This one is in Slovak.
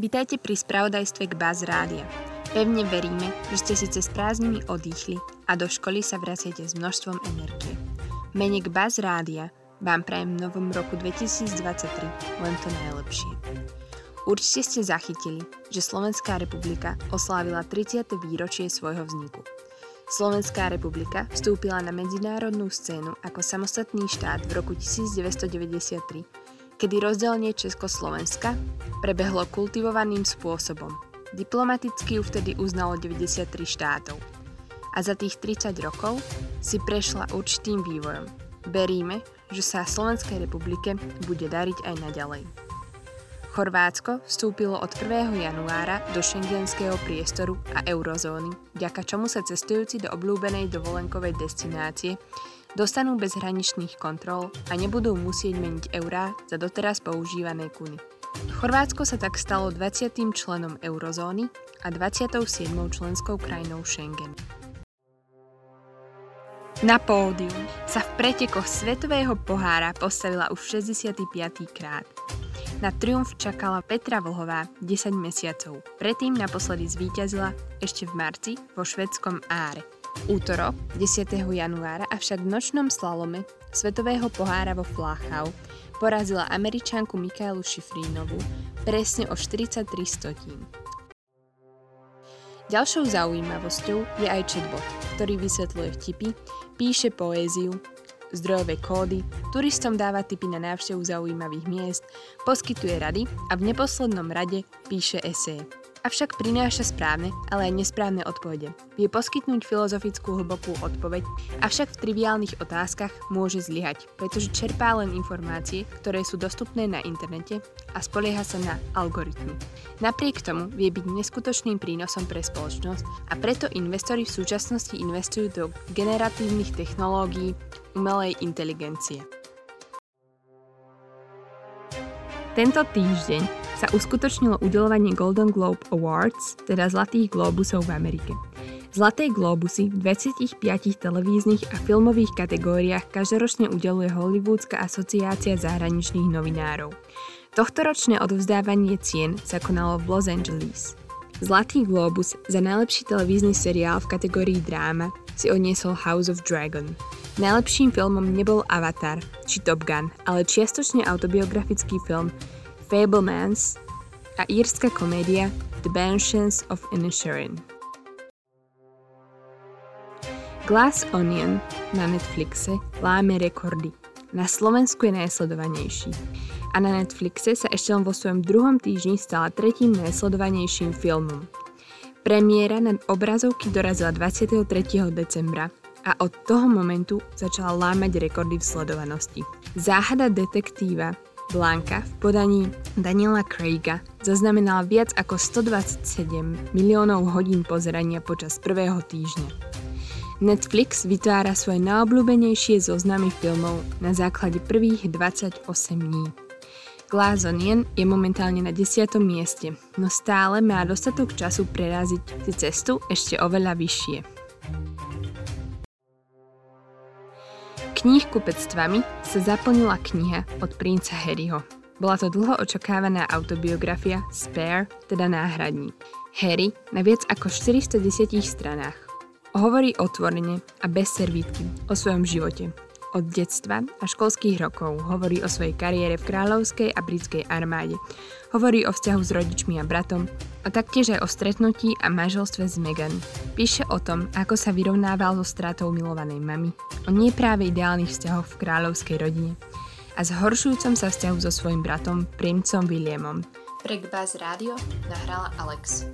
Vítajte pri spravodajstve k Baz Rádia. Pevne veríme, že ste si cez prázdniny odýchli a do školy sa vraciate s množstvom energie. Mene k Baz Rádia vám prajem v novom roku 2023 len to najlepšie. Určite ste zachytili, že Slovenská republika oslávila 30. výročie svojho vzniku. Slovenská republika vstúpila na medzinárodnú scénu ako samostatný štát v roku 1993 kedy rozdelenie Československa prebehlo kultivovaným spôsobom. Diplomaticky ju vtedy uznalo 93 štátov. A za tých 30 rokov si prešla určitým vývojom. Veríme, že sa Slovenskej republike bude dariť aj naďalej. Chorvátsko vstúpilo od 1. januára do šengenského priestoru a eurozóny, vďaka čomu sa cestujúci do obľúbenej dovolenkovej destinácie dostanú bez hraničných kontrol a nebudú musieť meniť eurá za doteraz používané kuny. Chorvátsko sa tak stalo 20. členom eurozóny a 27. členskou krajinou Schengen. Na pódium sa v pretekoch Svetového pohára postavila už 65. krát. Na triumf čakala Petra Vlhová 10 mesiacov. Predtým naposledy zvíťazila ešte v marci vo švedskom Áre. Útorok 10. januára avšak v nočnom slalome Svetového pohára vo Flachau porazila američanku Mikaelu Šifrínovú presne o 43 stotín. Ďalšou zaujímavosťou je aj chatbot, ktorý vysvetľuje vtipy, píše poéziu, zdrojové kódy, turistom dáva tipy na návštevu zaujímavých miest, poskytuje rady a v neposlednom rade píše eseje avšak prináša správne, ale aj nesprávne odpovede. Vie poskytnúť filozofickú hlbokú odpoveď, avšak v triviálnych otázkach môže zlyhať, pretože čerpá len informácie, ktoré sú dostupné na internete a spolieha sa na algoritmy. Napriek tomu vie byť neskutočným prínosom pre spoločnosť a preto investori v súčasnosti investujú do generatívnych technológií umelej inteligencie. Tento týždeň sa uskutočnilo udelovanie Golden Globe Awards, teda Zlatých globusov v Amerike. Zlaté globusy v 25 televíznych a filmových kategóriách každoročne udeluje Hollywoodská asociácia zahraničných novinárov. Tohtoročné odovzdávanie cien sa konalo v Los Angeles. Zlatý globus za najlepší televízny seriál v kategórii dráma si odniesol House of Dragon. Najlepším filmom nebol Avatar či Top Gun, ale čiastočne autobiografický film Fablemans a írska komédia The Banshees of Inisherin. Glass Onion na Netflixe láme rekordy. Na Slovensku je najsledovanejší. A na Netflixe sa ešte len vo svojom druhom týždni stala tretím najsledovanejším filmom. Premiéra na obrazovky dorazila 23. decembra a od toho momentu začala lámať rekordy v sledovanosti. Záhada detektíva Blanka v podaní Daniela Craiga zaznamenala viac ako 127 miliónov hodín pozerania počas prvého týždňa. Netflix vytvára svoje najobľúbenejšie zoznamy filmov na základe prvých 28 dní. Glass Onion je momentálne na 10. mieste, no stále má dostatok času preraziť si cestu ešte oveľa vyššie. Kníhkupectvami sa zaplnila kniha od princa Harryho. Bola to dlho očakávaná autobiografia Spare, teda náhradník. Harry na viac ako 410 stranách. Hovorí otvorene a bez servítky o svojom živote, od detstva a školských rokov hovorí o svojej kariére v kráľovskej a britskej armáde. Hovorí o vzťahu s rodičmi a bratom a taktiež aj o stretnutí a manželstve s Megan. Píše o tom, ako sa vyrovnával so stratou milovanej mamy, o nie práve ideálnych vzťahoch v kráľovskej rodine a zhoršujúcom sa vzťahu so svojim bratom, princom Williamom. Pre Gbaz Rádio nahrala Alex.